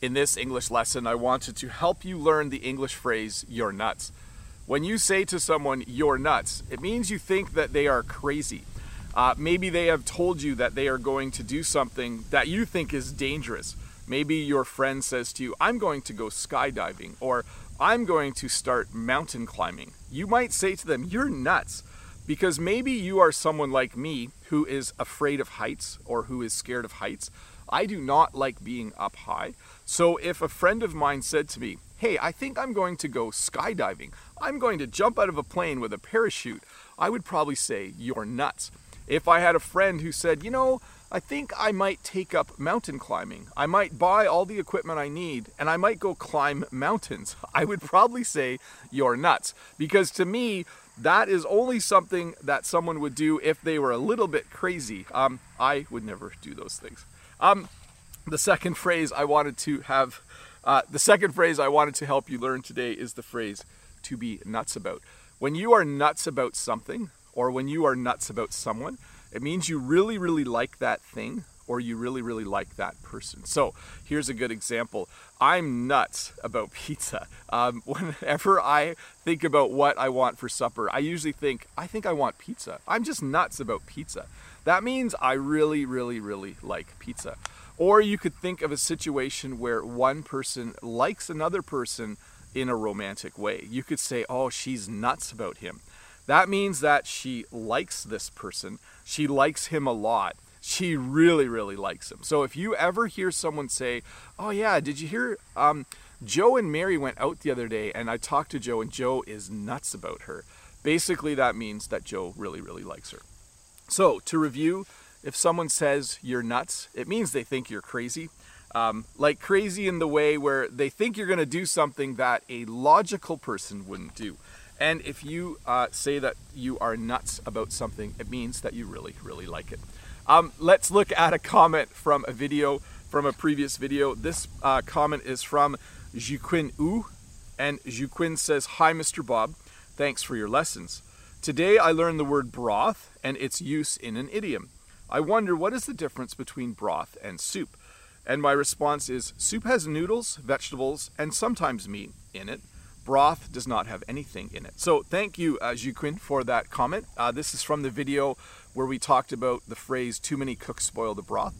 In this English lesson, I wanted to help you learn the English phrase, you're nuts. When you say to someone, you're nuts, it means you think that they are crazy. Uh, maybe they have told you that they are going to do something that you think is dangerous. Maybe your friend says to you, I'm going to go skydiving, or I'm going to start mountain climbing. You might say to them, You're nuts. Because maybe you are someone like me who is afraid of heights or who is scared of heights. I do not like being up high. So if a friend of mine said to me, Hey, I think I'm going to go skydiving, I'm going to jump out of a plane with a parachute, I would probably say, You're nuts. If I had a friend who said, You know, I think I might take up mountain climbing. I might buy all the equipment I need and I might go climb mountains. I would probably say, You're nuts. Because to me, that is only something that someone would do if they were a little bit crazy. Um, I would never do those things. Um, the second phrase I wanted to have, uh, the second phrase I wanted to help you learn today is the phrase to be nuts about. When you are nuts about something, or when you are nuts about someone, it means you really, really like that thing or you really, really like that person. So here's a good example. I'm nuts about pizza. Um, whenever I think about what I want for supper, I usually think, I think I want pizza. I'm just nuts about pizza. That means I really, really, really like pizza. Or you could think of a situation where one person likes another person in a romantic way. You could say, oh, she's nuts about him. That means that she likes this person, she likes him a lot she really, really likes him. So if you ever hear someone say, "Oh yeah, did you hear um, Joe and Mary went out the other day and I talked to Joe and Joe is nuts about her." Basically, that means that Joe really, really likes her. So to review, if someone says you're nuts, it means they think you're crazy. Um, like crazy in the way where they think you're going to do something that a logical person wouldn't do. And if you uh, say that you are nuts about something, it means that you really, really like it. Um, let's look at a comment from a video, from a previous video. This uh, comment is from Juquin U, and Juquin says, Hi, Mr. Bob. Thanks for your lessons. Today I learned the word broth and its use in an idiom. I wonder what is the difference between broth and soup? And my response is soup has noodles, vegetables, and sometimes meat in it. Broth does not have anything in it. So thank you, uh, Juquin, for that comment. Uh, this is from the video where we talked about the phrase too many cooks spoil the broth.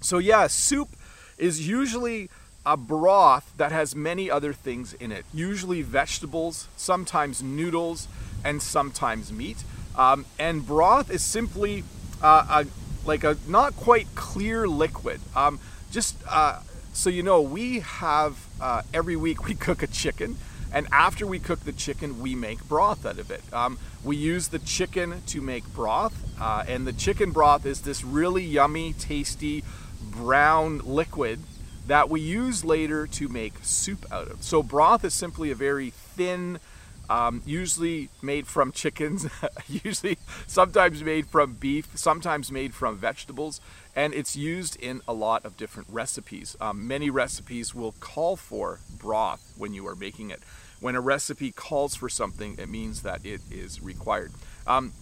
So, yeah, soup is usually a broth that has many other things in it, usually vegetables, sometimes noodles, and sometimes meat. Um, and broth is simply uh, a, like a not quite clear liquid. Um, just uh, so you know, we have uh, every week we cook a chicken and after we cook the chicken, we make broth out of it. Um, we use the chicken to make broth, uh, and the chicken broth is this really yummy, tasty brown liquid that we use later to make soup out of. So, broth is simply a very thin, um, usually made from chickens, usually sometimes made from beef, sometimes made from vegetables, and it's used in a lot of different recipes. Um, many recipes will call for broth when you are making it. When a recipe calls for something, it means that it is required. Um,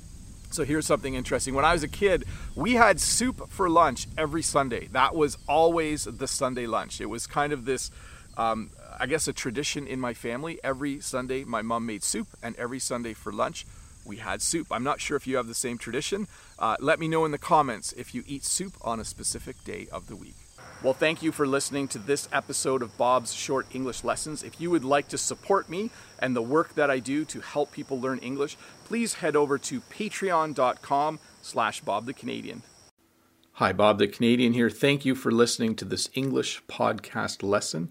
so here's something interesting. When I was a kid, we had soup for lunch every Sunday. That was always the Sunday lunch. It was kind of this um, I guess, a tradition in my family. Every Sunday, my mom made soup, and every Sunday for lunch, we had soup. I'm not sure if you have the same tradition. Uh, let me know in the comments if you eat soup on a specific day of the week. Well, thank you for listening to this episode of Bob's Short English Lessons. If you would like to support me and the work that I do to help people learn English, please head over to patreon.com slash Bob the Canadian. Hi, Bob the Canadian here. Thank you for listening to this English podcast lesson.